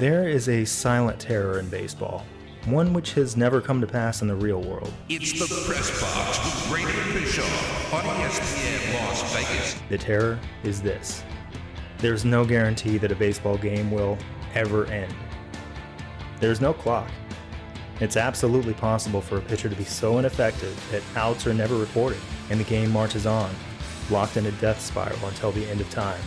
There is a silent terror in baseball, one which has never come to pass in the real world. It's the Press Box with Brady and Bischoff on ESPN Las Vegas. The terror is this there's no guarantee that a baseball game will ever end. There's no clock. It's absolutely possible for a pitcher to be so ineffective that outs are never recorded and the game marches on, locked in a death spiral until the end of time.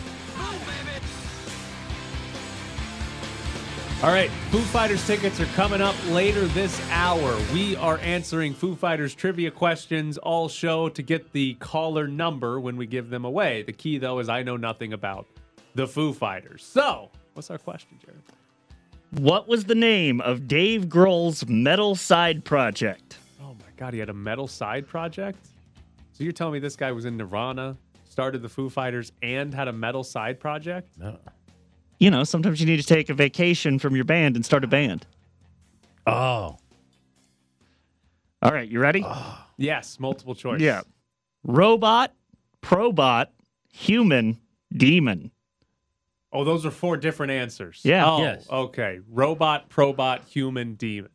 All right, Foo Fighters tickets are coming up later this hour. We are answering Foo Fighters trivia questions all show to get the caller number when we give them away. The key, though, is I know nothing about the Foo Fighters. So, what's our question, Jared? What was the name of Dave Grohl's metal side project? Oh my God, he had a metal side project? So you're telling me this guy was in Nirvana, started the Foo Fighters, and had a metal side project? No. You know, sometimes you need to take a vacation from your band and start a band. Oh. All right, you ready? Oh. Yes, multiple choice. Yeah. Robot, probot, human, demon. Oh, those are four different answers. Yeah. Oh, Yes. okay. Robot, probot, human, demon.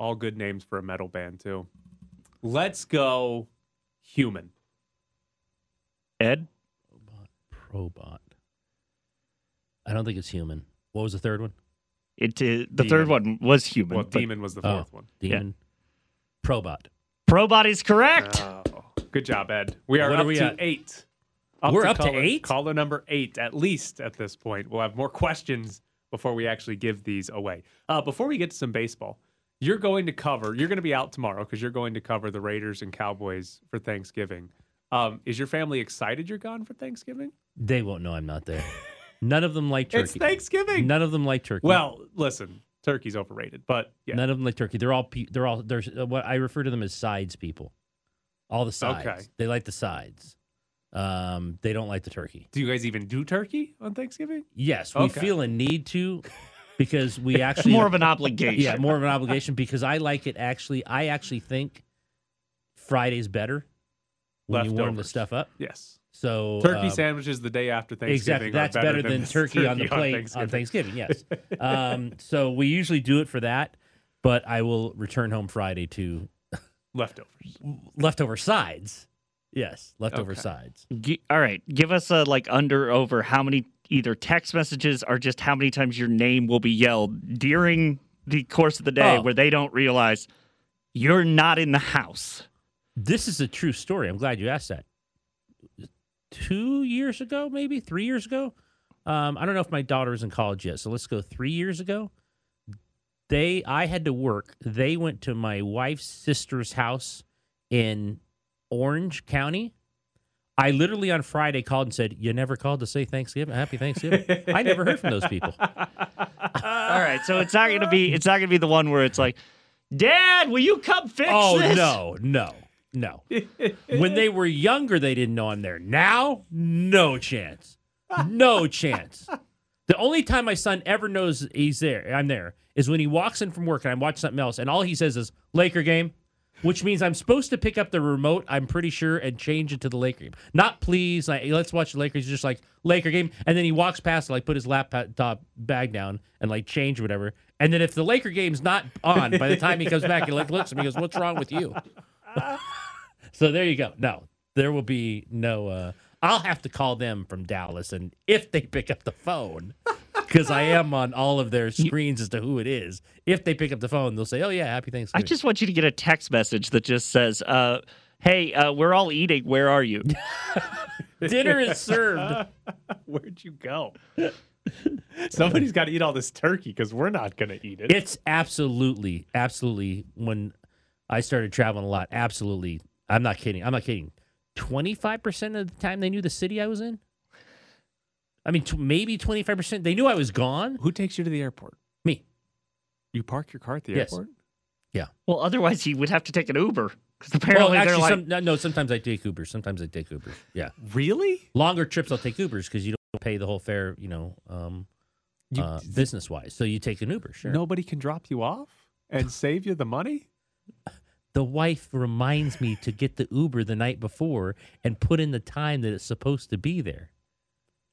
All good names for a metal band, too. Let's go human. Ed? Robot, probot. I don't think it's human. What was the third one? It, uh, the third one was human. Well, but demon was the Oh. fourth one. Demon. Probot. Probot is correct. Oh, good job, Ed. We are What are up we to at? eight. We're up to caller- eight? Caller number eight, at least at this point. We'll have more questions before we actually give these away. Uh, before we get to some baseball, you're going to cover. You're going to be out tomorrow because you're going to cover the Raiders and Cowboys for Thanksgiving. Um, is your family excited you're gone for Thanksgiving? They won't know I'm not there. None of them like turkey. It's Thanksgiving. None of them like turkey. Well, listen, turkey's overrated, but yeah. None of them like turkey. They're all pe- they're all there's uh, what I refer to them as sides people. All the sides. Okay. They like the sides. Um, they don't like the turkey. Do you guys even do turkey on Thanksgiving? Yes, we Okay. feel a need to because we actually more of an obligation. yeah more of an obligation because I like it. Actually, I actually think Friday's better when you warm the stuff up. Yes. So Turkey um, sandwiches the day after Thanksgiving. Exactly. are That's better, than, turkey, on the plate on Thanksgiving. yes. um, so we usually do it for that, but I will return home Friday to Leftovers. leftover sides. Yes, leftover Okay. sides. Gi- all right, give us a like under over how many either text messages or just how many times your name will be yelled during the course of the day Oh. where they don't realize you're not in the house. This is a true story. I'm glad you asked that. Two years ago, maybe three years ago. Um, I don't know if my daughter is in college yet, so let's go three years ago. They, I had to work. They went to my wife's sister's house in Orange County. I literally on Friday called and said, "You never called to say Thanksgiving, Happy Thanksgiving." I never heard from those people. All right, so it's not gonna be it's not gonna be the one where it's like, Dad, will you come fix Oh this? no, no, no. when they were younger, they didn't know I'm there. Now, no chance, no chance. The only time my son ever knows he's there, I'm there, is when he walks in from work and I'm watching something else, and all he says is "Laker game," which means I'm supposed to pick up the remote. I'm pretty sure and change it to the Laker game. Not please, like let's watch the Lakers. He's just like Laker game, and then he walks past, like put his laptop bag down and like change whatever. And then if the Laker game's not on by the time he comes back, he like looks at me, and goes, "What's wrong with you?" so there you go. No, there will be no. uh I'll have to call them from Dallas, and if they pick up the phone, because I am on all of their screens as to who it is. If they pick up the phone, they'll say, "Oh yeah, happy Thanksgiving." I just want you to get a text message that just says, uh, hey, uh, we're all eating. Where are you? dinner is served. Where'd you go? Somebody's got to eat all this turkey because we're not going to eat it. It's absolutely, absolutely. When I started traveling a lot, absolutely. I'm not kidding. I'm not kidding. Twenty five percent of the time, they knew the city I was in. I mean, t- maybe twenty five percent. They knew I was gone. Who takes you to the airport? Me. You park your car at the Yes. airport? Yeah. Well, otherwise he would have to take an Uber because Well, apparently actually, they're like, some, no, no. Sometimes I take Ubers. Sometimes I take Ubers. Yeah, Really? longer trips I'll take Ubers because you don't pay the whole fare. You know, um, You- uh, business wise. So you take an Uber. Sure. Nobody can drop you off and save you the money? the wife reminds me to get the Uber the night before and put in the time that it's supposed to be there.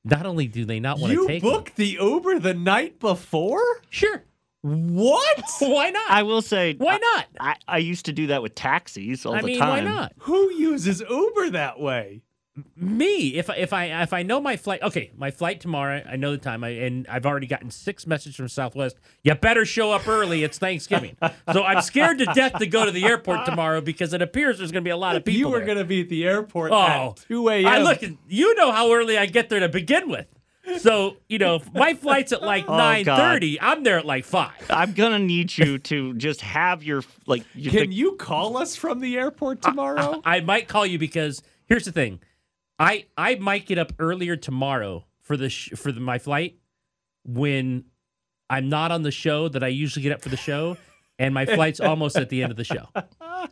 Not only do they not want to You take me- booked the Uber the night before? sure. What? Why not? I will say, Why not? I, I used to do that with taxis all I the mean, time. why not? Who uses Uber that way? Me, if I- if I if I know my flight, okay, my flight tomorrow, I know the time, I, and I've already gotten six messages from Southwest. You better show up early. It's Thanksgiving, so I'm scared to death to go to the airport tomorrow because it appears there's going to be a lot of people. You were going to be at the airport Oh, at 2 a.m. I look, you know how early I get there to begin with. So you know, if my flight's at like Oh, nine God. thirty. I'm there at like five. I'm gonna need you to just have your like. You Can you call us from the airport tomorrow? I might call you because here's the thing, I I might get up earlier tomorrow for the sh- for the, my flight when I'm not on the show that I usually get up for the show, and my flight's almost at the end of the show.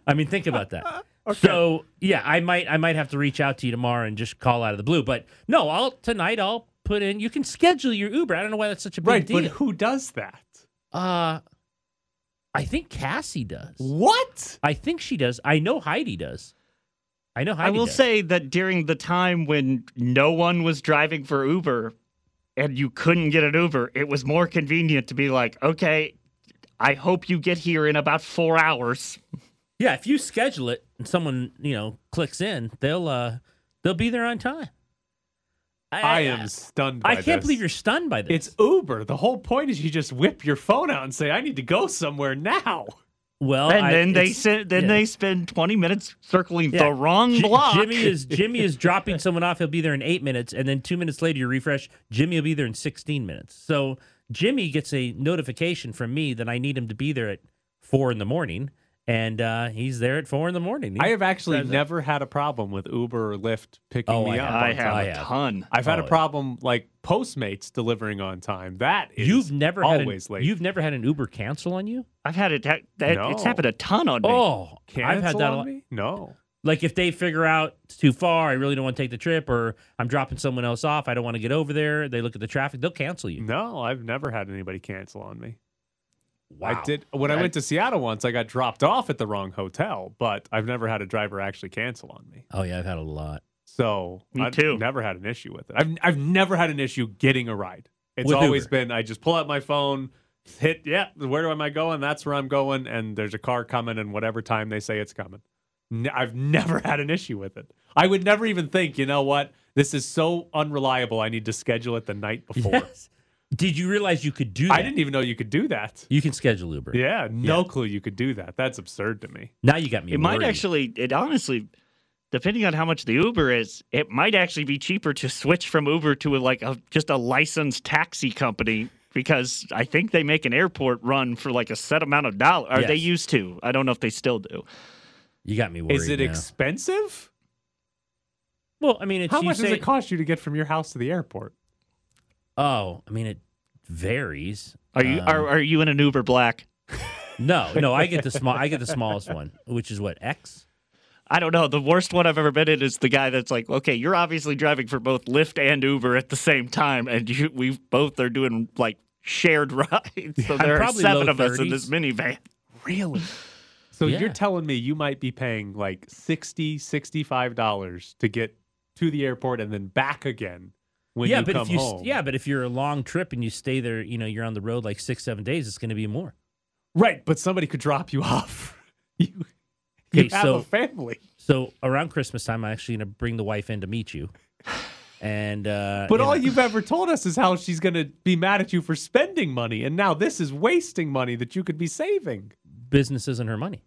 I mean, think about that. So yeah, I might I might have to reach out to you tomorrow and just call out of the blue. But no, I'll tonight I'll put in. You can schedule your Uber. I don't know why that's such a big right, deal. but who does that? uh, I think Cassie does. What? I think she does. I know Heidi does. I know Heidi. I will does. say that during the time when no one was driving for Uber and you couldn't get an Uber, it was more convenient to be like, okay, I hope you get here in about four hours. Yeah, if you schedule it and someone you know clicks in, they'll uh they'll be there on time. I am stunned by I can't this. believe you're stunned by this. It's Uber. The whole point is you just whip your phone out and say, I need to go somewhere now. Well, and I- then they sit, then yeah. they spend 20 minutes circling Yeah. the wrong Ji- block. Jimmy is Jimmy is dropping someone off. He'll be there in eight minutes, and then two minutes later you refresh. Jimmy will be there in sixteen minutes. So Jimmy gets a notification from me that I need him to be there at four in the morning, and uh, he's there at four in the morning. I have actually says it. never had a problem with Uber or Lyft picking Oh, me I up. have. I have time. I a have. ton. I've had Oh, a problem like Postmates delivering on time. That is You've never had always an, late. You've never had an Uber cancel on you? I've had it. That, that- It's happened a ton on me. Oh, Cancel I've had that. a on lot. me? No. Like if they figure out it's too far, I really don't want to take the trip, or I'm dropping someone else off, I don't want to get over there. They look at the traffic, they'll cancel you. No, I've never had anybody cancel on me. I did when I, I- went to Seattle once. I got dropped off at the wrong hotel, but I've never had a driver actually cancel on me. Oh yeah, I've had a lot. So Me I've too. never had an issue with it. I've I've never had an issue getting a ride. It's With always Uber. been I just pull out my phone, hit yeah, where am I going? That's where I'm going, and there's a car coming, and whatever time they say it's coming. I've never had an issue with it. I would never even think, you know what? This is so unreliable. I need to schedule it the night before. Yes. Did you realize you could do that? I didn't even know you could do that. You can schedule Uber. Yeah, no Yeah. clue you could do that. That's absurd to me. Now you got me. It might actually, it honestly, depending on how much the Uber is, it might actually be cheaper to switch from Uber to a, like a just a licensed taxi company because I think they make an airport run for like a set amount of dollars. Or they used to. I don't know if they still do. You got me worried. Is it now. expensive? well, I mean, it's How much say, does it cost you to get from your house to the airport? Oh, I mean, it varies. Are you Um, are, are you in an Uber Black? No, no. I get the small. I get the smallest one, which is what X. I don't know. The worst one I've ever been in is the guy that's like, okay, you're obviously driving for both Lyft and Uber at the same time, and you, we both are doing like shared rides. So I'm there are probably seven low of us in this minivan. Really? So Yeah. you're telling me you might be paying like 60 $65 to get to the airport and then back again when yeah, you but come if you home. yeah, but if you're a long trip and you stay there, you know, you're on the road like six, seven days, it's going to be more. Right, but somebody could drop you off. you you Okay, have so- a family. So around Christmas time, I'm actually going to bring the wife in to meet you. And uh, But all you've ever told us is how she's going to be mad at you for spending money. And now this is wasting money that you could be saving. business isn't her money.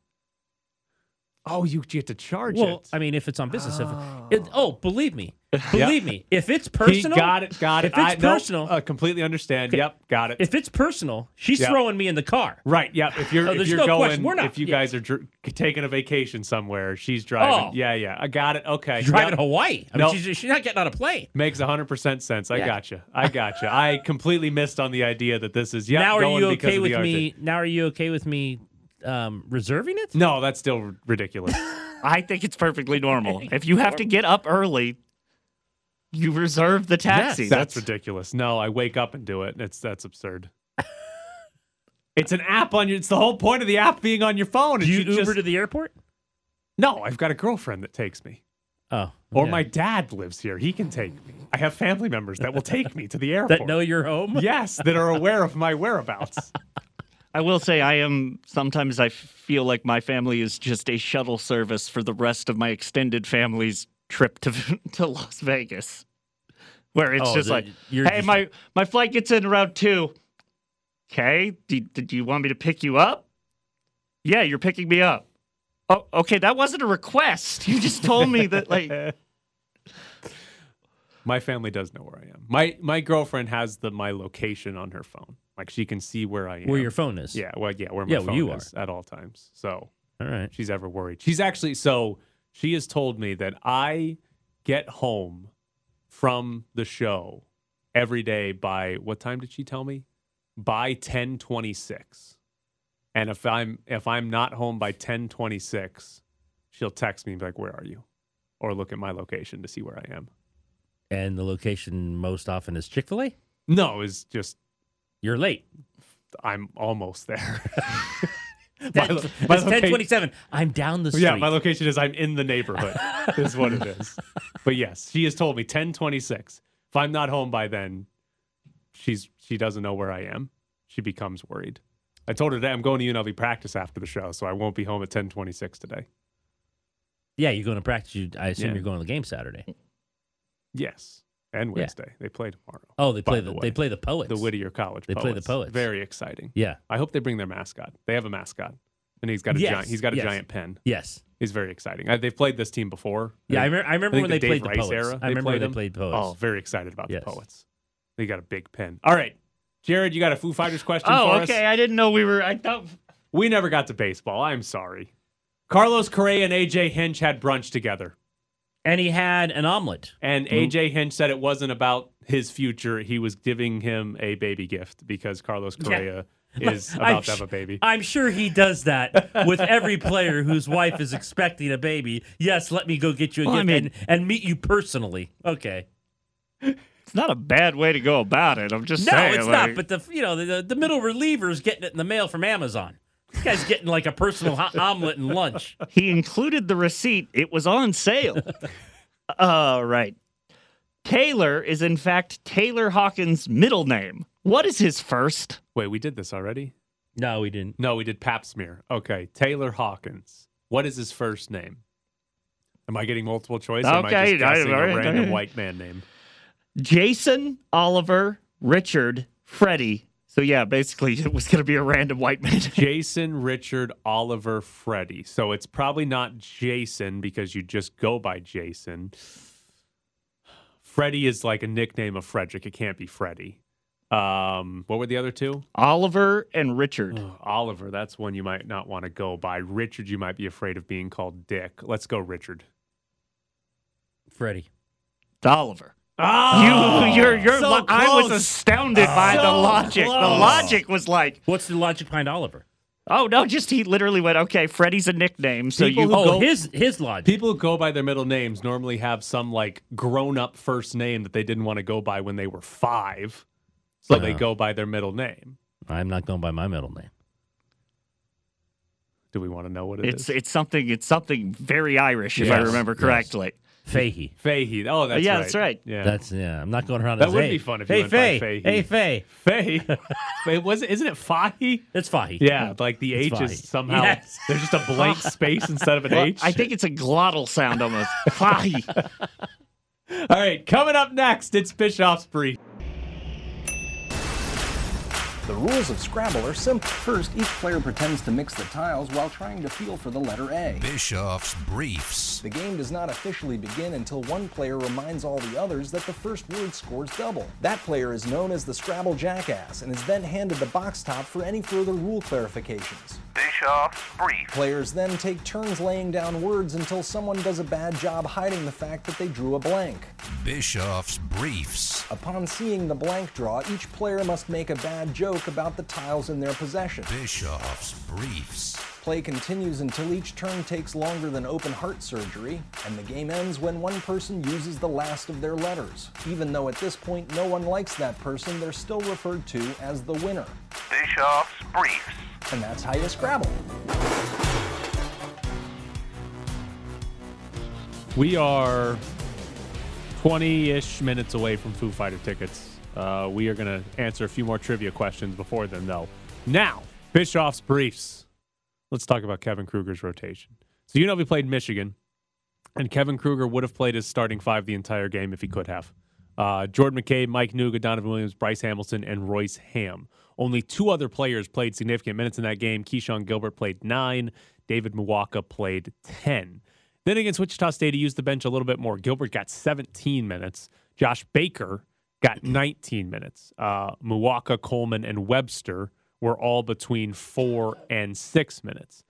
Oh, you get to charge Well, it. I mean, if it's on business, if it, oh, believe me, believe me, if it's personal, He got it, got it. If it's I, no, personal, uh, completely understand. Okay. Yep, got it. if it's personal, she's Yeah. throwing me in the car. Right. Yep. If you're Oh, if you're no going. We're not- if you yeah. guys are dr- taking a vacation somewhere, she's driving. Oh. Yeah. Yeah. I got it. Okay. Driving Yep. to Hawaii. I mean, No. she's, she's not getting on a plane. Makes hundred percent sense. I Yeah. gotcha. I got gotcha. I completely missed on the idea that this is. Yep, now, are going you okay with me? Now, are you okay with me um, reserving it? No, that's still ridiculous. I think it's perfectly normal. If you have to get up early, you reserve the taxi. Yes, that's ridiculous. No, I wake up and do it. It's that's absurd. it's an app on your. It's the whole point of the app being on your phone. Do you you Uber just- to the airport? no, I've got a girlfriend that takes me. Oh, Or yeah. my dad lives here. He can take me. I have family members that will take me to the airport. that know you're home. yes, that are aware of my whereabouts. I will say I am sometimes I feel like my family is just a shuttle service for the rest of my extended family's trip to to Las Vegas. Where it's Oh, just the- like, hey, just- my my flight gets in around two. Okay, do, do you want me to pick you up? Yeah, you're picking me up. Oh, okay, that wasn't a request. You just told me that like My family does know where I am. My my girlfriend has the my location on her phone. Like she can see where I am. Where your phone is. Yeah, well, yeah, where my Yeah, phone you is at all times. So All right. she's ever worried. She's actually so she has told me that I get home from the show every day by what time did she tell me? By 10:26. And if I'm if I'm not home by 10:26, she'll text me and be like, "Where are you?" or look at my location to see where I am. And the location most often is Chick Fil A. No, it's just You're late. I'm almost there. My lo- that's my loca- 1027. I'm down the street. Yeah, my location is I'm in the neighborhood. is what it is. But yes, she has told me 1026. If I'm not home by then, she's she doesn't know where I am. She becomes worried. I told her that I'm going to UNLV practice after the show, so I won't be home at 1026 today. yeah, you're going to practice. You, I assume Yeah. you're going to the game Saturday. Yes. And Yeah. Wednesday. They play tomorrow. Oh, they play the the, they play the poets. The Whittier College Poets. They play the Poets. Poets. Very exciting. Yeah. I hope they bring their mascot. They have a mascot. And he's got a Yes, giant he's got a yes. giant pen. Yes. He's very exciting. I, they've played this team before. Yeah, I, think- remember. I remember think when they the played Dave the poets. era, I remember when played they played poets. Oh, very excited about Yes. the poets. They got a big pen. All right. Jared, you got a Foo Fighters question oh, for us. Oh, for okay. us? I didn't know we were I thought We never got to baseball. I'm sorry. Carlos Correa and AJ Hinch had brunch together. And he had an omelet. And mm-hmm. AJ Hinch said it wasn't about his future. He was giving him a baby gift because Carlos Correa is I'm about to have a baby. I'm sure he does that with every player whose wife is expecting a baby. Yes, let me go get you a Well, I gift mean- and, and meet you personally. Okay. it's not a bad way to go about it. I'm just No, saying. it's like- not. But the you know the, the middle reliever is getting it in the mail from Amazon. This guy's getting like a personal ho- omelet and lunch. He included the receipt. It was on sale. All right. Taylor is in fact Taylor Hawkins' middle name. What is his first? Wait, we did this already? No, we didn't. No, we did Pap smear. Okay. Taylor Hawkins. What is his first name? Am I getting multiple choice? Or am I Okay, just guessing I- all a right, random white man name? Jason, Oliver, Richard, Freddie. So yeah, basically it was going to be a random white man. Jason, Richard, Oliver, Freddie. So it's probably not Jason because you just go by Jason. Freddie is like a nickname of Frederick. It can't be Freddie. Um, what were the other two? Oliver and Richard. Ugh, Oliver, that's one you might not want to go by. Richard, you might be afraid of being called Dick. Let's go, Richard. Freddie. It's Oliver. Oh, you, you're, you're. so lo- I was close. astounded by the So logic. The logic was like, What's the logic behind Oliver? oh no, just he literally went, okay, Freddie's a nickname, so People you. Oh, go- his his logic. People who go by their middle names normally have some like grown up first name that they didn't want to go by when they were five. So they go by their middle name. I'm not going by my middle name. Do we want to know what it is? It's it's something it's something very Irish if I Yes, remember yes. Correctly. Fahey. Fahey. Oh, that's yeah, right. that's right. Yeah. That's yeah. I'm not going around. That as, would hey, be fun if you hey went by Fahey. Hey Faye. Faye. Wait, was it? Isn't it Fahy? It's Fahey. Yeah, like the It's H Fahey. is somehow Yes. there's just a blank space instead of an Well, H. I think it's a glottal sound almost. Fahi. All right, coming up next, it's Bischoff's brief. The rules of Scrabble are simple. First, each player pretends to mix the tiles while trying to feel for the letter A. Bischoff's Briefs. The game does not officially begin until one player reminds all the others that the first word scores double. That player is known as the Scrabble Jackass and is then handed the box top for any further rule clarifications. Bischoff's Brief. Players then take turns laying down words until someone does a bad job hiding the fact that they drew a blank. Bischoff's Briefs. Upon seeing the blank draw, each player must make a bad joke about the tiles in their possession. Bischoff's Briefs. Play continues until each turn takes longer than open heart surgery, and the game ends when one person uses the last of their letters. Even though at this point no one likes that person, they're still referred to as the winner. Bischoff's Briefs. And that's how you Scrabble. We are 20 ish minutes away from Foo Fighter tickets. Uh, we are going to answer a few more trivia questions before then, though. Now, Bischoff's briefs. Let's talk about Kevin Kruger's rotation. So, you know, we played Michigan, and Kevin Kruger would have played his starting five the entire game if he could have. Uh, Jordan McCabe, Mike Nuga, Donovan Williams, Bryce Hamilton, and Royce Hamm. Only two other players played significant minutes in that game. Keshon Gilbert played nine. David Muoka played 10. Then against Wichita State, he used the bench a little bit more. Gilbert got 17 minutes. Josh Baker got 19 minutes. Uh, Muoka, Coleman, and Webster were all between four and six minutes.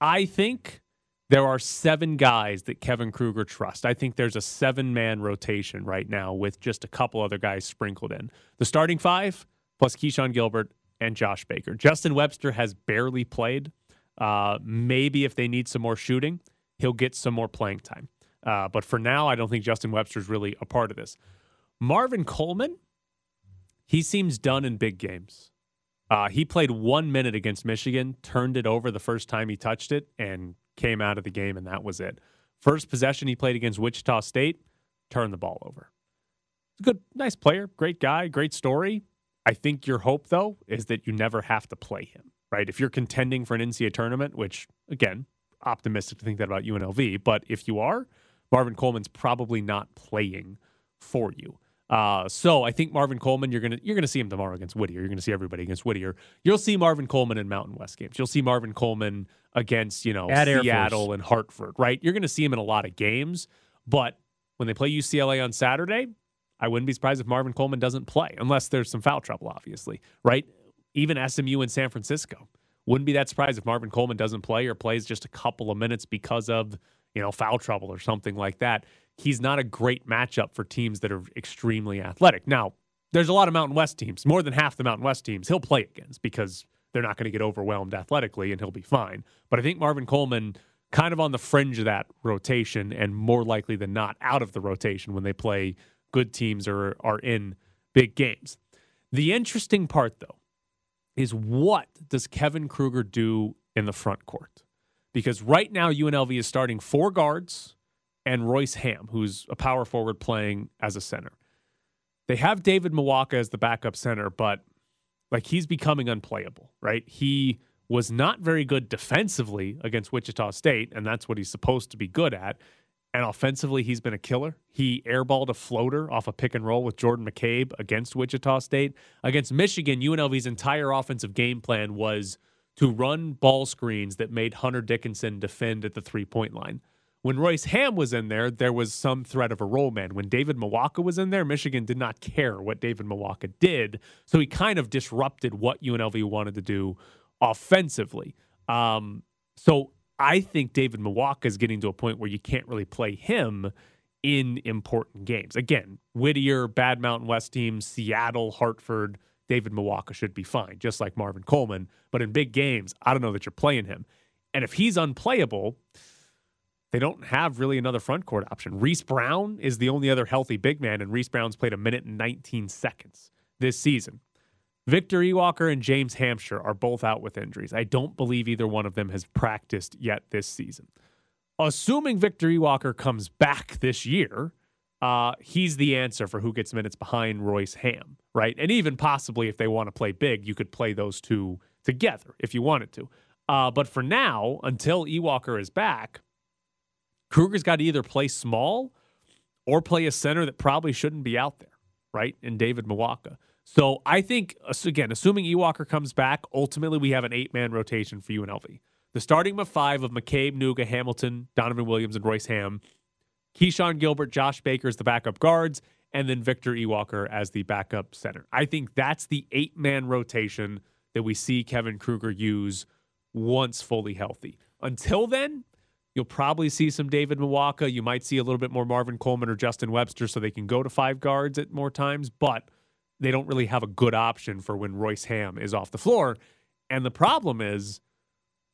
I think there are seven guys that Kevin Kruger trusts. I think there's a seven man rotation right now with just a couple other guys sprinkled in. The starting five plus Keshon Gilbert and Josh Baker. Justin Webster has barely played. Uh, maybe if they need some more shooting, he'll get some more playing time. Uh, but for now, I don't think Justin Webster's really a part of this. Marvin Coleman, he seems done in big games. Uh, he played one minute against Michigan, turned it over the first time he touched it, and came out of the game, and that was it. First possession he played against Wichita State, turned the ball over. Good, nice player, great guy, great story. I think your hope, though, is that you never have to play him, right? If you're contending for an NCAA tournament, which, again, optimistic to think that about UNLV, but if you are, Marvin Coleman's probably not playing for you. Uh, so I think Marvin Coleman, you're gonna you're gonna see him tomorrow against Whittier. You're gonna see everybody against Whittier. You'll see Marvin Coleman in Mountain West games. You'll see Marvin Coleman against you know At Seattle and Hartford. Right? You're gonna see him in a lot of games. But when they play UCLA on Saturday, I wouldn't be surprised if Marvin Coleman doesn't play unless there's some foul trouble. Obviously, right? Even SMU in San Francisco wouldn't be that surprised if Marvin Coleman doesn't play or plays just a couple of minutes because of you know foul trouble or something like that he's not a great matchup for teams that are extremely athletic. Now, there's a lot of Mountain West teams, more than half the Mountain West teams he'll play against because they're not going to get overwhelmed athletically and he'll be fine. But I think Marvin Coleman kind of on the fringe of that rotation and more likely than not out of the rotation when they play good teams or are in big games. The interesting part though is what does Kevin Kruger do in the front court? Because right now UNLV is starting four guards and Royce Hamm, who's a power forward playing as a center. They have David Muoka as the backup center, but like he's becoming unplayable, right? He was not very good defensively against Wichita State, and that's what he's supposed to be good at. And offensively, he's been a killer. He airballed a floater off a pick and roll with Jordan McCabe against Wichita State. Against Michigan, UNLV's entire offensive game plan was to run ball screens that made Hunter Dickinson defend at the three point line. When Royce Hamm was in there, there was some threat of a roll man. When David Muoka was in there, Michigan did not care what David Muoka did. So he kind of disrupted what UNLV wanted to do offensively. Um, so I think David Muoka is getting to a point where you can't really play him in important games. Again, Whittier, Bad Mountain West teams, Seattle, Hartford, David Muoka should be fine, just like Marvin Coleman. But in big games, I don't know that you're playing him. And if he's unplayable, they don't have really another front court option. Reese Brown is the only other healthy big man, and Reese Brown's played a minute and 19 seconds this season. Victor Iwuakor and James Hampshire are both out with injuries. I don't believe either one of them has practiced yet this season. Assuming Victor Iwuakor comes back this year, uh, he's the answer for who gets minutes behind Royce Hamm, right? And even possibly if they want to play big, you could play those two together if you wanted to. Uh, but for now, until Iwuakor is back, Kruger's got to either play small or play a center that probably shouldn't be out there, right? In David Muoka. So I think, again, assuming Iwuakor comes back, ultimately we have an eight man rotation for UNLV. The starting five of McCabe, Nuga, Hamilton, Donovan Williams, and Royce Hamm. Keshon Gilbert, Josh Baker as the backup guards, and then Victor Iwuakor as the backup center. I think that's the eight man rotation that we see Kevin Kruger use once fully healthy. Until then, You'll probably see some David Muoka. You might see a little bit more Marvin Coleman or Justin Webster so they can go to five guards at more times, but they don't really have a good option for when Royce Hamm is off the floor. And the problem is,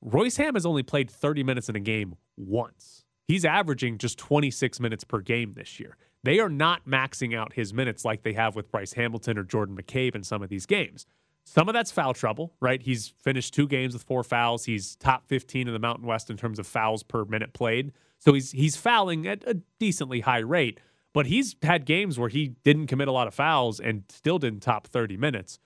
Royce Hamm has only played 30 minutes in a game once. He's averaging just 26 minutes per game this year. They are not maxing out his minutes like they have with Bryce Hamilton or Jordan McCabe in some of these games. Some of that's foul trouble, right? He's finished two games with four fouls. He's top 15 in the Mountain West in terms of fouls per minute played. So he's he's fouling at a decently high rate, but he's had games where he didn't commit a lot of fouls and still didn't top 30 minutes.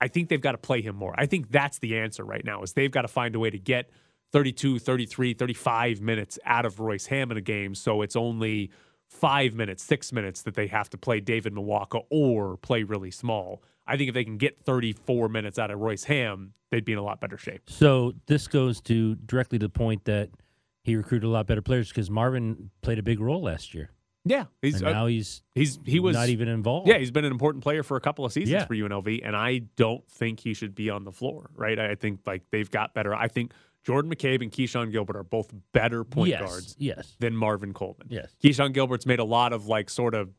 I think they've got to play him more. I think that's the answer right now is they've got to find a way to get 32, 33, 35 minutes out of Royce Hamm in a game so it's only 5 minutes, 6 minutes that they have to play David Muoka or play really small. I think if they can get 34 minutes out of Royce Hamm, they'd be in a lot better shape. So this goes to directly to the point that he recruited a lot better players because Marvin played a big role last year. Yeah, he's and uh, now he's he's he was not even involved. Yeah, he's been an important player for a couple of seasons Yeah. for UNLV, and I don't think he should be on the floor. Right? I think like they've got better. I think Jordan McCabe and Keshon Gilbert are both better point yes, guards Yes. than Marvin Coleman. Yes. Keshon Gilbert's made a lot of like sort of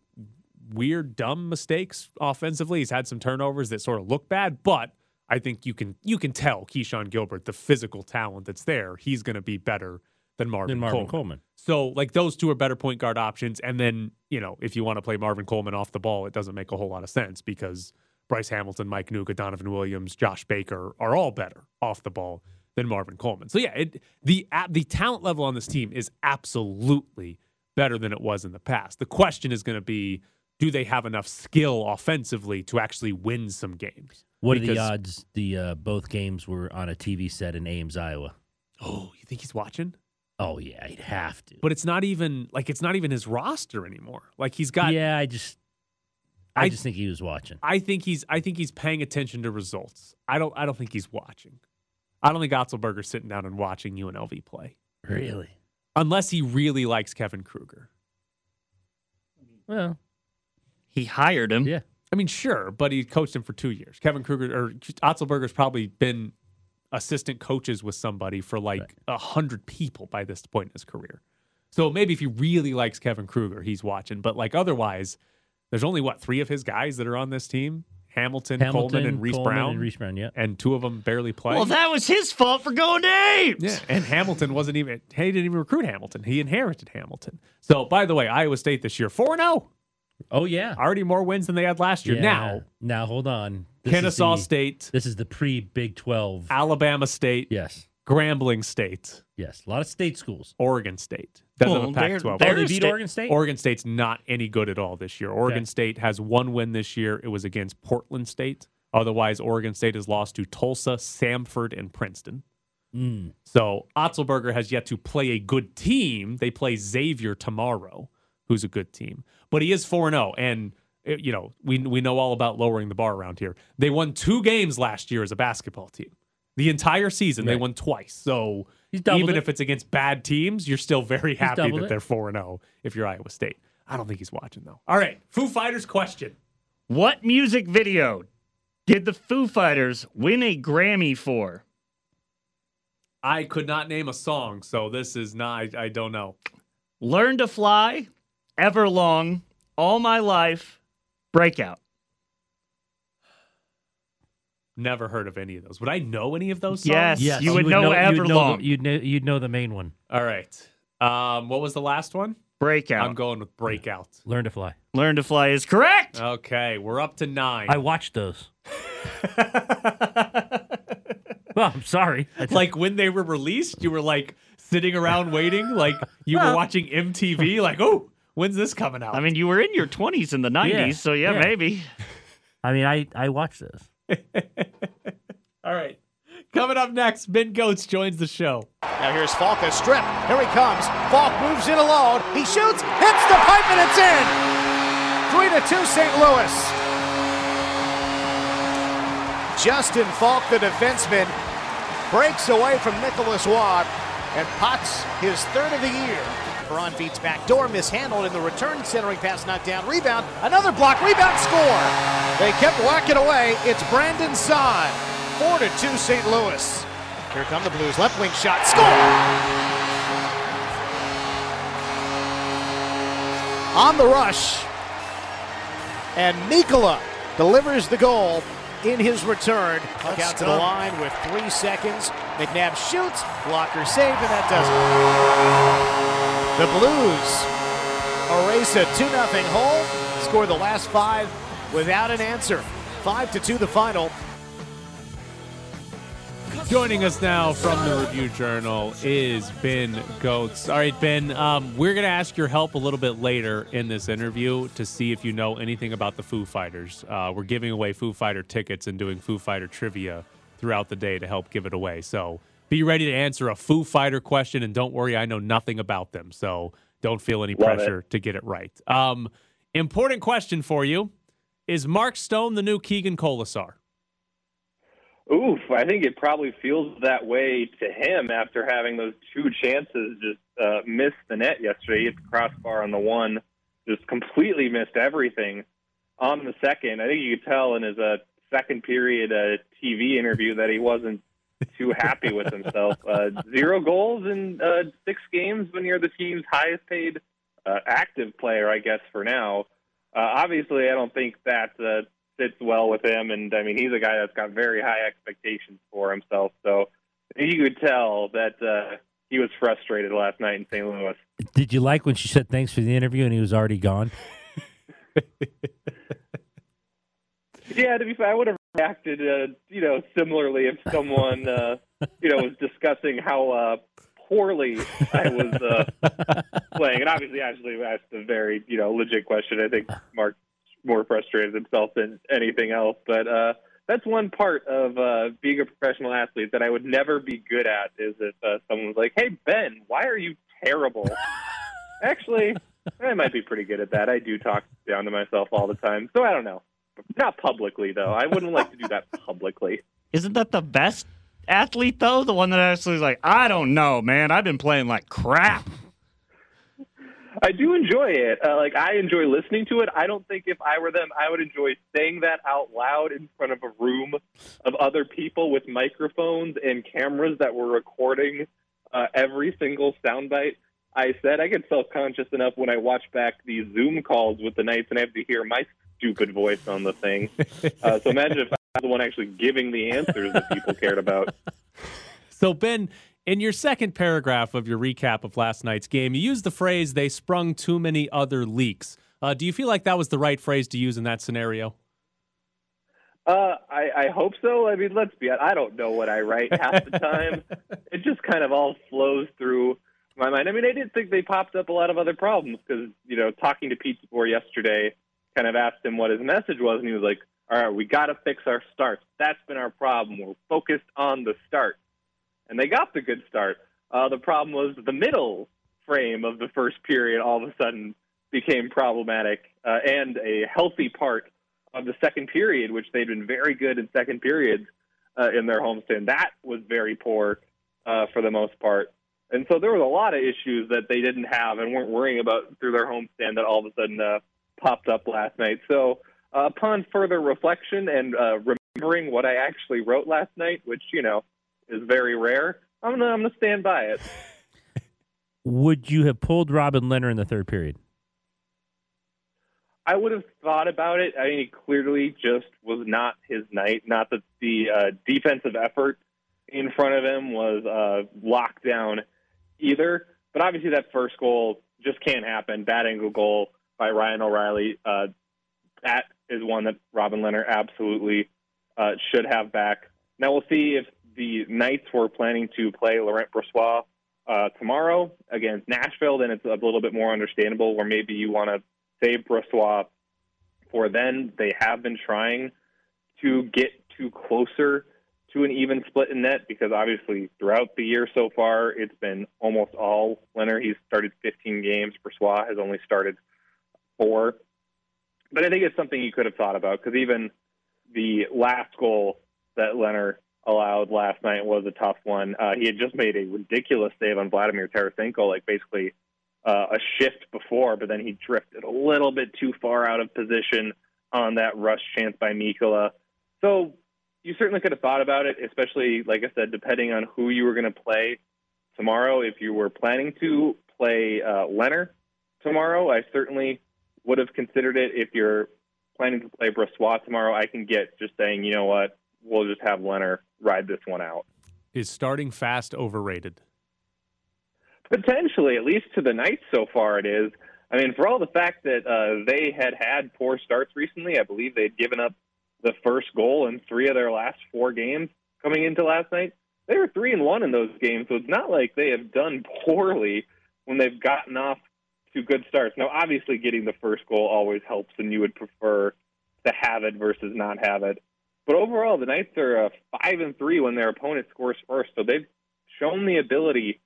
weird, dumb mistakes offensively. He's had some turnovers that sort of look bad, but I think you can you can tell Keshon Gilbert the physical talent that's there. He's going to be better than Marvin, Then Marvin Coleman. Coleman. So like those two are better point guard options. And then, you know, if you want to play Marvin Coleman off the ball, it doesn't make a whole lot of sense because Bryce Hamilton, Mike Nuga, Donovan Williams, Josh Baker are all better off the ball than Marvin Coleman. So yeah, it, the the talent level on this team is absolutely better than it was in the past. The question is going to be do they have enough skill offensively to actually win some games? What are the odds? The uh, both games were on a TV set in Ames, Iowa. Oh, you think he's watching? Oh yeah, he'd have to. But it's not even like it's not even his roster anymore. Like he's got yeah, I just, I, I- just think he was watching. I think he's I think he's paying attention to results. I don't I don't think he's watching. I don't think Otzelberger's sitting down and watching UNLV play. Really? Unless he really likes Kevin Kruger. Well, He hired him. yeah. I mean, sure, but he coached him for two years. Kevin Kruger or Otzelberger's probably been assistant coaches with somebody for like a hundred people by this point in his career. So maybe if he really likes Kevin Kruger, he's watching. But like otherwise, there's only what three of his guys that are on this team: Hamilton, Hamilton, Coleman, and Reese Coleman Brown. and Reese Brown. Yeah. and two of them barely play. Well, that was his fault for going to Ames. Yeah, and Hamilton wasn't even he didn't even recruit Hamilton. He inherited Hamilton. So by the way, Iowa State this year 4 0. Oh yeah. Already more wins than they had last year. Yeah. Now, now hold on. This Kennesaw the- State, This is the pre Big Twelve. Alabama State, Yes. Grambling State, Yes. A lot of state schools. Oregon State. Doesn't Well, have a Pac 12. they're- Oh, they beat State- Oregon State. Oregon State's not any good at all this year. Oregon Okay. State has one win this year. It was against Portland State. Otherwise, Oregon State has lost to Tulsa, Samford, and Princeton. Mm. So Otzelberger has yet to play a good team. They play Xavier tomorrow, who's a good team. But he is 4 0. And, uh, you know, we, we know all about lowering the bar around here. They won two games last year as a basketball team. The entire season, they won twice. So even it. if it's against bad teams, you're still very happy that it. they're 4 0 if you're Iowa State. I don't think he's watching, though. All right. Foo Fighters question. What music video did the Foo Fighters win a Grammy for? I could not name a song, so this is not, I, I don't know. Learn to Fly, Everlong, All My Life, Breakout. Never heard of any of those. Would I know any of those songs? Yes. Yes. You would know You'd know, Everlong. the, you'd know. You'd know the main one. All right. Um, what was the last one? Breakout. I'm going with Breakout. Learn to fly. Learn to Fly is correct. Okay, we're up to nine. I watched those. well, I'm sorry. I like when they were released, you were like sitting around waiting, like you were watching MTV, like, oh, when's this coming out? I mean, you were in your 20s in the 90s, Yeah, so yeah, yeah. maybe. I mean, I I watched those. all right. Coming up next, Ben Gotz joins the show. Now here's Faulk, a strip. Here he comes. Faulk moves in alone. He shoots, hits the pipe, and it's in. Three to two, St. Louis. Justin Faulk, the defenseman, breaks away from Nicholas Watt and pots his third of the year. Perron beats back door, mishandled in the return, centering pass knocked down, rebound, another block, rebound, score. They kept whacking away. It's Brandon Saad, four to two, St. Louis. Here come the Blues, left wing shot, score. On the rush, and Nikola delivers the goal in his return. Puck out to the line with three seconds. McNabb shoots, blocker saved, and that does it. The Blues erase a 2 0 hole, score the last five without an answer. 5 to 2 the final. Joining us now from the Review Journal is Ben Gotz. All right, Ben, um, we're going to ask your help a little bit later in this interview to see if you know anything about the Foo Fighters. Uh, we're giving away Foo Fighter tickets and doing Foo Fighter trivia throughout the day to help give it away. So be ready to answer a Foo Fighter question, and don't worry, I know nothing about them. So don't feel any Love pressure to get it right. Um, important question for you Is Mark Stone the new Keegan Kolesar? Oof, I think it probably feels that way to him after having those two chances just uh, miss the net yesterday. He hit the crossbar on the one, just completely missed everything on the second. I think you could tell in his uh, second period uh, TV interview that he wasn't too happy with himself. Uh, zero goals in uh, six games when you're the team's highest paid uh, active player, I guess, for now. Uh, obviously, I don't think that uh, fits well with him. And I mean, he's a guy that's got very high expectations for himself. So you could tell that uh, he was frustrated last night in St. Louis. Did you like when she said thanks for the interview and he was already gone? Yeah, to be fair, I would have reacted, uh, you know, similarly if someone, uh, you know, was discussing how uh, poorly I was uh, playing. And obviously, Ashley asked a very, you know, legit question. I think Mark more frustrated himself than anything else. But uh, that's one part of uh, being a professional athlete that I would never be good at. Is if uh, someone was like, "Hey Ben, why are you terrible?" Actually, I might be pretty good at that. I do talk down to myself all the time, so I don't know. Not publicly though. I wouldn't like to do that publicly. Isn't that the best athlete though? The one that actually is like, I don't know, man. I've been playing like crap. I do enjoy it. Uh, like I enjoy listening to it. I don't think if I were them, I would enjoy saying that out loud in front of a room of other people with microphones and cameras that were recording uh, every single soundbite I said. I get self conscious enough when I watch back these Zoom calls with the Knights and I have to hear my stupid voice on the thing. Uh, so imagine if I was the one actually giving the answers that people cared about. So, Ben, in your second paragraph of your recap of last night's game, you used the phrase, they sprung too many other leaks. Uh, do you feel like that was the right phrase to use in that scenario? Uh, I, I hope so. I mean, let's be honest. I don't know what I write half the time. it just kind of all flows through my mind. I mean, I did think they popped up a lot of other problems because, you know, talking to Pete DeBoer yesterday, kind of asked him what his message was, and he was like, all right, we got to fix our starts. That's been our problem. We're focused on the start. And they got the good start. Uh, the problem was the middle frame of the first period all of a sudden became problematic uh, and a healthy part of the second period, which they'd been very good in second periods uh, in their homestand. That was very poor uh, for the most part. And so there was a lot of issues that they didn't have and weren't worrying about through their homestand that all of a sudden uh, popped up last night. So uh, upon further reflection and uh, remembering what I actually wrote last night, which you know is very rare, I'm gonna I'm gonna stand by it. Would you have pulled Robin Lehner in the third period? I would have thought about it. I mean, it clearly just was not his night. Not that the uh, defensive effort in front of him was uh, locked down either. But obviously, that first goal just can't happen. Bad angle goal by Ryan O'Reilly. Uh, that is one that Robin Lehner absolutely uh, should have back. Now we'll see if the Knights were planning to play Laurent Brossoit uh, tomorrow against Nashville. Then it's a little bit more understandable. Where maybe you want to save Brossoit for then. They have been trying to get to closer to an even split in net because obviously throughout the year so far it's been almost all Lehner. He's started 15 games. Brossoit has only started four. But I think it's something you could have thought about because even the last goal that Lehner allowed last night was a tough one. Uh, he had just made a ridiculous save on Vladimir Tarasenko, like basically uh, a shift before, but then he drifted a little bit too far out of position on that rush chance by Mikkola. So you certainly could have thought about it, especially, like I said, depending on who you were going to play tomorrow. If you were planning to play uh, Lehner tomorrow, I certainly would have considered it. If you're planning to play Brossoit tomorrow, I can get just saying, you know what, we'll just have Lehner ride this one out. Is starting fast overrated? Potentially, at least to the Knights so far, it is. I mean, for all the fact that uh, they had had poor starts recently, I believe they'd given up the first goal in three of their last four games coming into last night. they were three and one in those games, so it's not like they have done poorly when they've gotten off to good starts. Now, obviously, getting the first goal always helps, and you would prefer to have it versus not have it. But overall, the Knights are uh, five and three when their opponent scores first, so they've shown the ability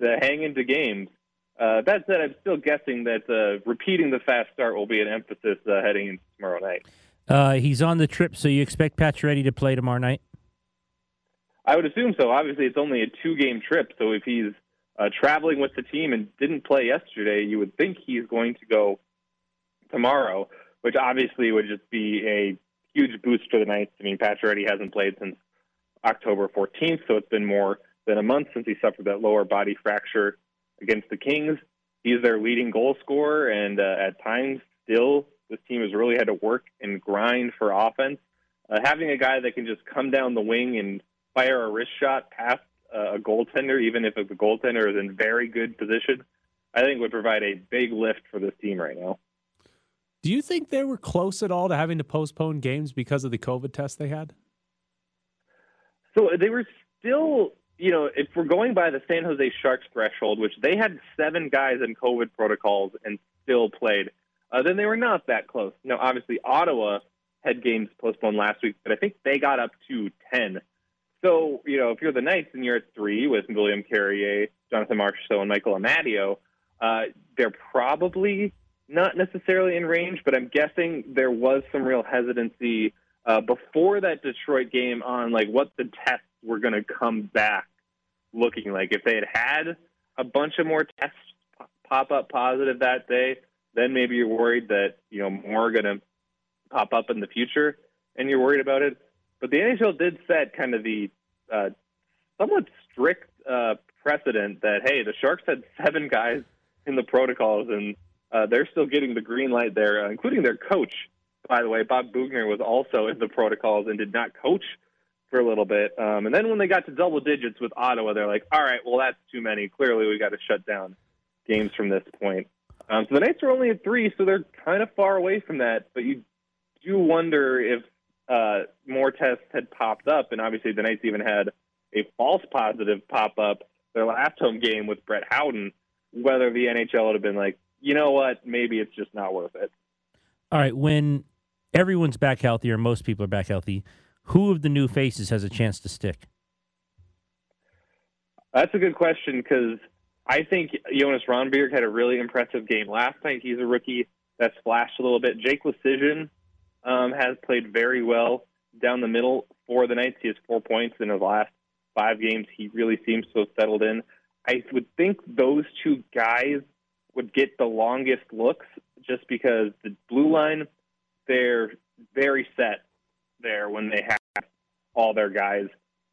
to hang into games. Uh, that said, I'm still guessing that uh, repeating the fast start will be an emphasis uh, heading into tomorrow night. Uh, he's on the trip, so you expect Pacioretty to play tomorrow night? I would assume so. Obviously, it's only a two-game trip, so if he's uh, traveling with the team and didn't play yesterday, you would think he's going to go tomorrow, which obviously would just be a huge boost for the Knights. I mean, Pacioretty hasn't played since October 14th, so it's been more than a month since he suffered that lower body fracture against the Kings. He's their leading goal scorer, and uh, at times, still, this team has really had to work and grind for offense. Uh, having a guy that can just come down the wing and fire a wrist shot past a goaltender, even if the goaltender is in very good position, I think would provide a big lift for this team right now. Do you think they were close at all to having to postpone games because of the COVID test they had? So they were still, you know, if we're going by the San Jose Sharks threshold, which they had seven guys in COVID protocols and still played, uh, then they were not that close. Now, obviously, Ottawa had games postponed last week, but I think they got up to 10. So, you know, if you're the Knights and you're at three with William Carrier, Jonathan Marchessault, and Michael Amadio, uh, they're probably not necessarily in range, but I'm guessing there was some real hesitancy uh, before that Detroit game on like what the tests were going to come back looking like. If they had had a bunch of more tests pop up positive that day, then maybe you're worried that you know more are going to pop up in the future, and you're worried about it. But the NHL did set kind of the uh, somewhat strict uh, precedent that hey, the Sharks had seven guys in the protocols, and uh, they're still getting the green light there, uh, including their coach. By the way, Bob Boughner was also in the protocols and did not coach for a little bit. Um, and then when they got to double digits with Ottawa, they're like, all right, well, that's too many. Clearly, we got to shut down games from this point. Um, so the Knights are only at three, so they're kind of far away from that. But you do wonder if uh, more tests had popped up, and obviously the Knights even had a false positive pop up their last home game with Brett Howden. Whether the NHL would have been like, you know what, maybe it's just not worth it. All right, when everyone's back healthy, or most people are back healthy, who of the new faces has a chance to stick? That's a good question because I think Jonas Rondbjerg had a really impressive game last night. He's a rookie that splashed a little bit. Jake Leschyshyn um, has played very well down the middle for the Knights. He has four points in his last five games. He really seems to have settled in. I would think those two guys would get the longest looks just because the blue line, they're very set there when they have all their guys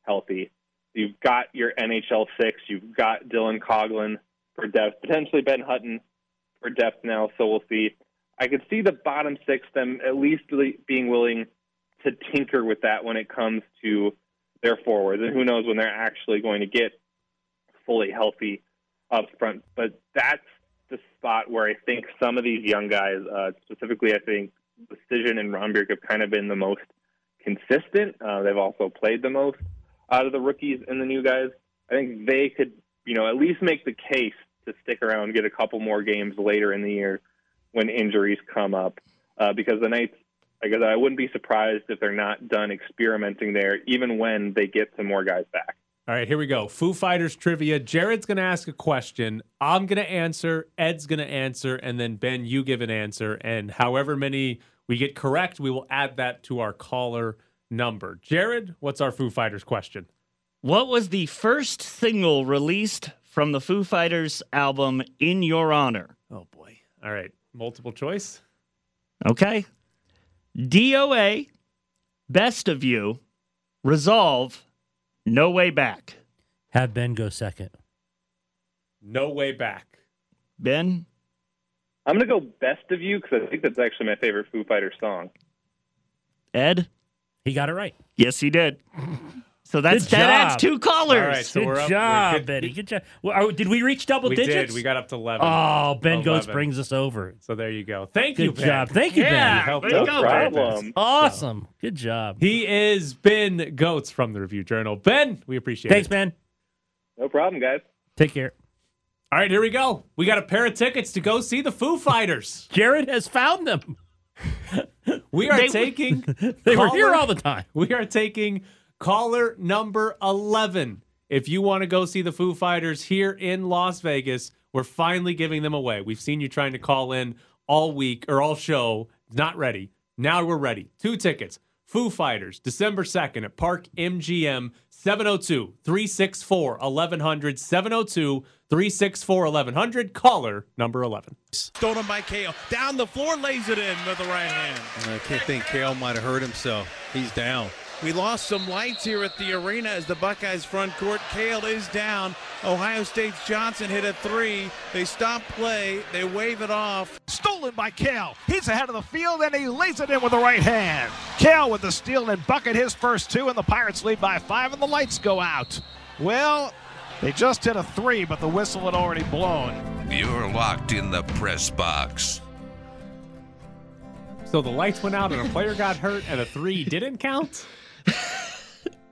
healthy. You've got your NHL six, you've got Dylan Coghlan for depth, potentially Ben Hutton for depth now, so we'll see. I could see the bottom six them at least being willing to tinker with that when it comes to their forwards, and who knows when they're actually going to get fully healthy up front. But that's the spot where I think some of these young guys, uh, specifically, I think Leschyshyn and Rondbjerg have kind of been the most consistent. Uh, they've also played the most out of the rookies and the new guys. I think they could, you know, at least make the case to stick around get a couple more games later in the year when injuries come up. Uh, because the Knights, I guess I wouldn't be surprised if they're not done experimenting there, even when they get some more guys back. All right, here we go. Foo Fighters trivia. Jared's going to ask a question. I'm going to answer. Ed's going to answer. And then, Ben, you give an answer. And however many we get correct, we will add that to our caller number. Jared, what's our Foo Fighters question? What was the first single released from the Foo Fighters album In Your Honor? Oh, boy. All right, multiple choice. Okay. DOA, Best of You, Resolve, No Way Back. Have Ben go second. No way back. Ben? I'm going to go Best of You because I think that's actually my favorite Foo Fighter song. Ed? He got it right. Yes, he did. So that's Good that adds two callers. All right, so Good we're up. we're job, good. Betty. Good job. Well, are- did we reach double We digits? did. We got up to 11. Oh, Ben Goes 11. brings us over. So there you go. Thank you, Good Ben. job. Thank you, Yeah, Ben. helped way to go, quite Ben. bit. problem. Awesome. Good job. He is Ben Gotz from the Review Journal. Ben, we appreciate Thanks, it. man. No problem, guys. Take care. All right, here we go. We got a pair of tickets to go see the Foo Fighters. Jared has found them. We are They- taking They were here all the time. We are taking caller number 11. If you want to go see the Foo Fighters here in Las Vegas, we're finally giving them away. We've seen you trying to call in all week or all show, not ready. Now we're ready. Two tickets. Foo Fighters, December 2nd at Park MGM, 702 364 1100. 702 364 1100. Caller number 11. Stolen by Cale. Down the floor, lays it in with the right hand. I can't think Cale might have hurt himself. He's down. We lost some lights here at the arena as the Buckeyes front court. Cale is down. Ohio State's Johnson hit a three. They stop play. They wave it off. Stolen by Cale. He's ahead of the field and he lays it in with the right hand. Cale with the steal and bucket his first two, and the Pirates lead by five, and the lights go out. Well, they just hit a three, but the whistle had already blown. You're locked in the press box. So the lights went out and a player got hurt and a three didn't count?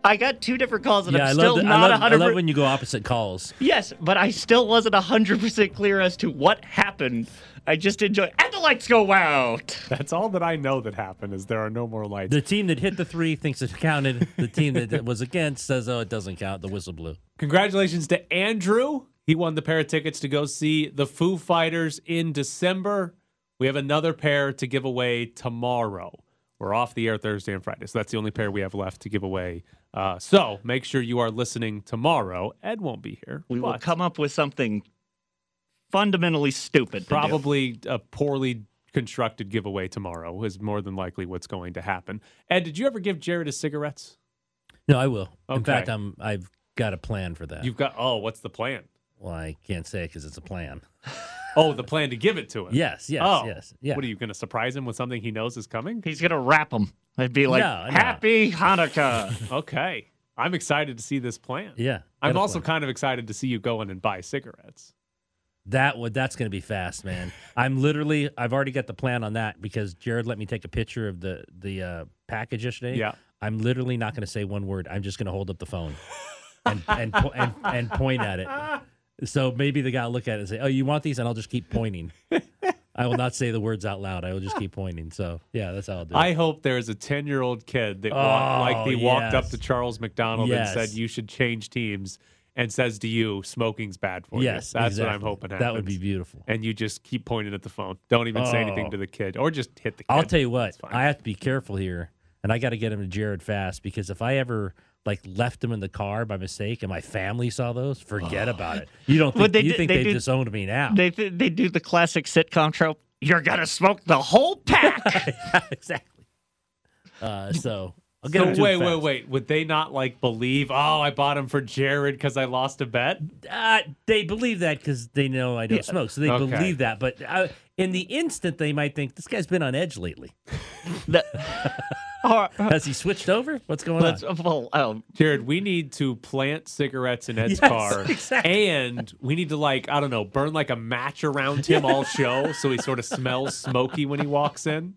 I got two different calls and Yeah, I I'm love, still the- I, not love, I 100 love when you go opposite calls. Yes, but I still wasn't 100% clear as to what happened. I just enjoy And the lights go out. That's all that I know that happened is there are no more lights. The team that hit the three thinks it counted. The team that was against says, oh, it doesn't count. The whistle blew. Congratulations to Andrew. He won the pair of tickets to go see the Foo Fighters in December. We have another pair to give away tomorrow. We're off the air Thursday and Friday, so that's the only pair we have left to give away. Uh, so make sure you are listening tomorrow. Ed won't be here. We will but come up with something fundamentally stupid. to do. probably a poorly constructed giveaway tomorrow is more than likely what's going to happen. Ed, did you ever give Jared his cigarettes? No, I will. In fact, I'm, I've got a plan for that. You've got. Oh, what's the plan? well, I can't say because it's a plan. Oh, the plan to give it to him. Yes, yes, Oh, yes. Yeah. What are you going to surprise him with something he knows is coming? He's going to wrap him. I'd be like, No, no. Happy Hanukkah. Okay. I'm excited to see this plan. Yeah. I'm also plan. kind of excited to see you go in and buy cigarettes. That would that's going to be fast, man. I'm literally I've already got the plan on that because Jared let me take a picture of the the uh, package yesterday. Yeah. I'm literally not going to say one word. I'm just going to hold up the phone and and, po- and and point at it. So maybe the guy will look at it and say, "Oh, you want these?" And I'll just keep pointing. I will not say the words out loud. I will just keep pointing. So yeah, that's how I'll do it. I hope there's a 10 year old kid that, Oh, wa- like, he walked up to Charles McDonald Yes. and said, You should change teams, and says to you, Smoking's bad for yes, you. That's what I'm hoping happens. That would be beautiful. And you just keep pointing at the phone. Don't even say anything Oh. to the kid, or just hit the kid. I'll tell you what, I have to be careful here, and I got to get him to Jared fast because if I ever like left them in the car by mistake and my family saw those, forget about it. You don't think But they you do- think they they do- disowned me now? they, they do the classic sitcom trope. You're going to smoke the whole pack. Yeah, exactly. Uh, so I'll get So wait, wait, wait. Would they not like believe? Oh, I bought him for Jared because I lost a bet. Uh, they believe that because they know I don't smoke, so they Okay. believe that. But uh, in the instant, they might think this guy's been on edge lately. The- Has he switched over? What's going let's- on? well, um, Jared, we need to plant cigarettes in Ed's Yes, car, exactly. and we need to like I don't know, burn like a match around him all show, so he sort of smells smoky when he walks in.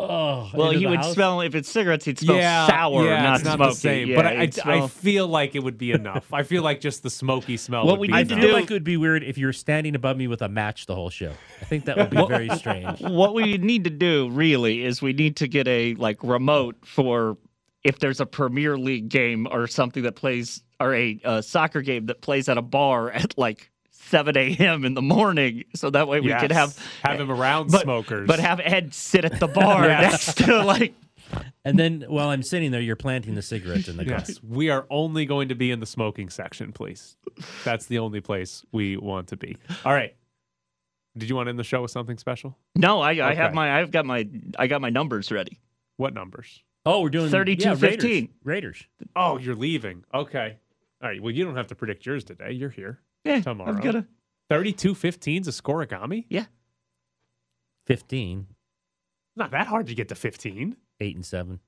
Oh, well, into he would house? smell, if it's cigarettes, he'd smell yeah, sour, yeah, not it's not smoky. the same. Yeah, but I, I, smell- I feel like it would be enough. I feel like just the smoky smell. What would we be I need to enough. feel do- like it would be weird if you were standing above me with a match the whole show. I think that would be very strange. what we need to do really is we need to get a like remote for if there's a Premier League game or something that plays or a uh, soccer game that plays at a bar at like 7 a.m. in the morning, so that way we Yes. could have have him around but, smokers. but have Ed sit at the bar Yes. next to like And then while I'm sitting there, you're planting the cigarettes in the car. Yes, we are only going to be in the smoking section, please. That's the only place we want to be. All right. Did you want to end the show with something special? no, I, I have my I've got my I got my numbers ready. What numbers? Oh, we're doing 32-15. yeah, Raiders. Raiders. Oh, you're leaving. Okay. All right. Well, you don't have to predict yours today. You're here. Yeah, Tomorrow. I'm gonna 32 15's a scorigami? yeah. 15, Not that hard to get to 15. 8 and 7.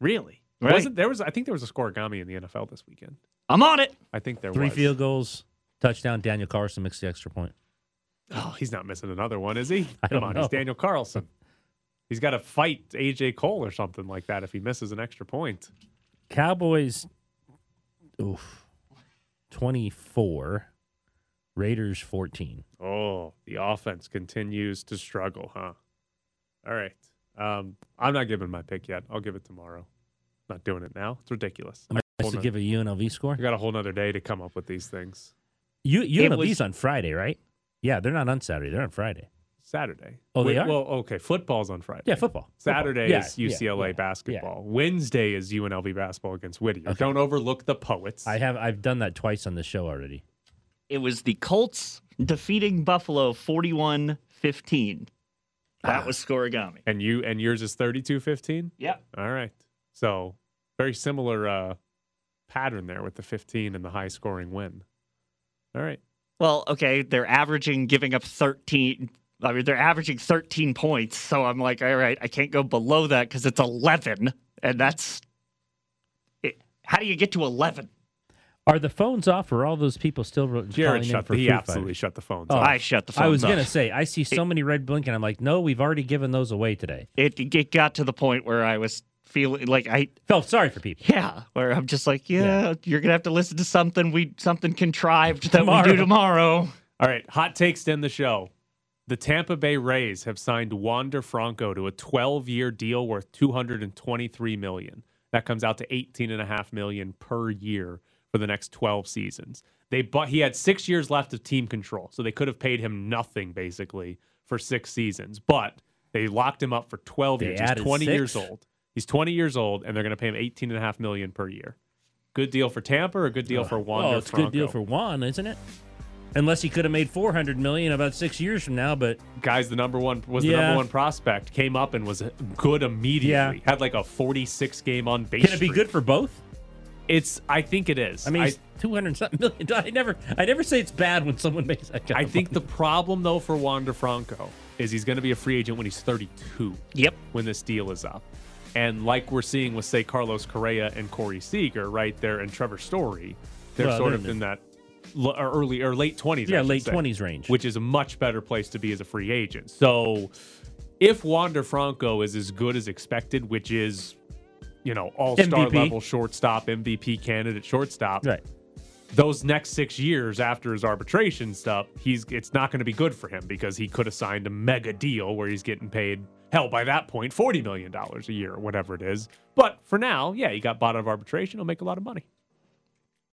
Really? Right. Wasn't there was I think there was a scorigami in the NFL this weekend. I'm on it. I think there Three was. field goals, touchdown. Daniel Carlson makes the extra point. Oh, he's not missing another one, is he? I Come don't on, he's. Daniel Carlson. He's got to fight AJ Cole or something like that if he misses an extra point. Cowboys, oof, 24. Raiders, 14. Oh, the offense continues to struggle, huh? All right. Um, I'm not giving my pick yet. I'll give it tomorrow. Not doing it now. It's ridiculous. Am I supposed to give a UNLV score? I got a whole nother day to come up with these things. U- UNLV's was- on Friday, right? Yeah, they're not on Saturday. They're on Friday. Saturday. Oh, they Wait, are? Well, okay. Football's on Friday. Yeah, football. Saturday Football. is Yeah, yeah, UCLA yeah, basketball. Wednesday is UNLV basketball against Whittier. Okay. Don't overlook the poets. I have I've done that twice on the show already. It was the Colts defeating Buffalo 41 15. That was scorigami. and you and yours is 32-15? Yep. All right. So very similar uh, pattern there with the 15 and the high scoring win. All right. Well, okay, they're averaging giving up 13. I mean, they're averaging 13 points. So I'm like, all right, I can't go below that because it's 11. And that's. It, how do you get to 11? Are the phones off or are all those people still ro- Jared calling in shut for he Foo absolutely Fighters? shut the phones Oh. off. I shut the phone I was gonna say I see so many red blinking. I'm like, no, we've already given those away today. It, it got to the point where I was feeling like I. Felt sorry for people. Yeah, where I'm just like, yeah, you're gonna have to listen to something we something contrived that we Tomorrow. do tomorrow. All right, hot takes to end the show. The Tampa Bay Rays have signed Wander Franco to a 12-year deal worth 223 million. That comes out to 18.5 million per year for the next 12 seasons. They but he had six years left of team control, so they could have paid him nothing basically for six seasons. But they locked him up for 12 They years. He's added 20 years old. He's 20 years old, and they're going to pay him 18.5 million per year. Good deal for Tampa, or a good deal for Wander Oh, it's a good deal for Juan, isn't it? Unless he could have made 400 million about six years from now, but guy's the number one was the number one prospect. Came up and was good immediately. Had like a 46 game on base. can it be good for both? It's. I think it is. I mean, I, 200 something million. I never, I never say it's bad when someone makes that I think the problem though for Wander Franco is he's going to be a free agent when he's 32. Yep. When this deal is up, and like we're seeing with say Carlos Correa and Corey Seager right there and Trevor Story, they're Well, sort they're of in that l- or early or late 20s. Yeah, late say. 20s range. which is a much better place to be as a free agent. So if Wander Franco is as good as expected, which is, you know, all star level shortstop, MVP candidate shortstop, right. those next six years after his arbitration stuff, he's it's not going to be good for him because he could have signed a mega deal where he's getting paid hell by that point forty million dollars a year or whatever it is. But for now, yeah, he got bought out of arbitration. He'll make a lot of money.